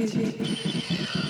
Tuesday.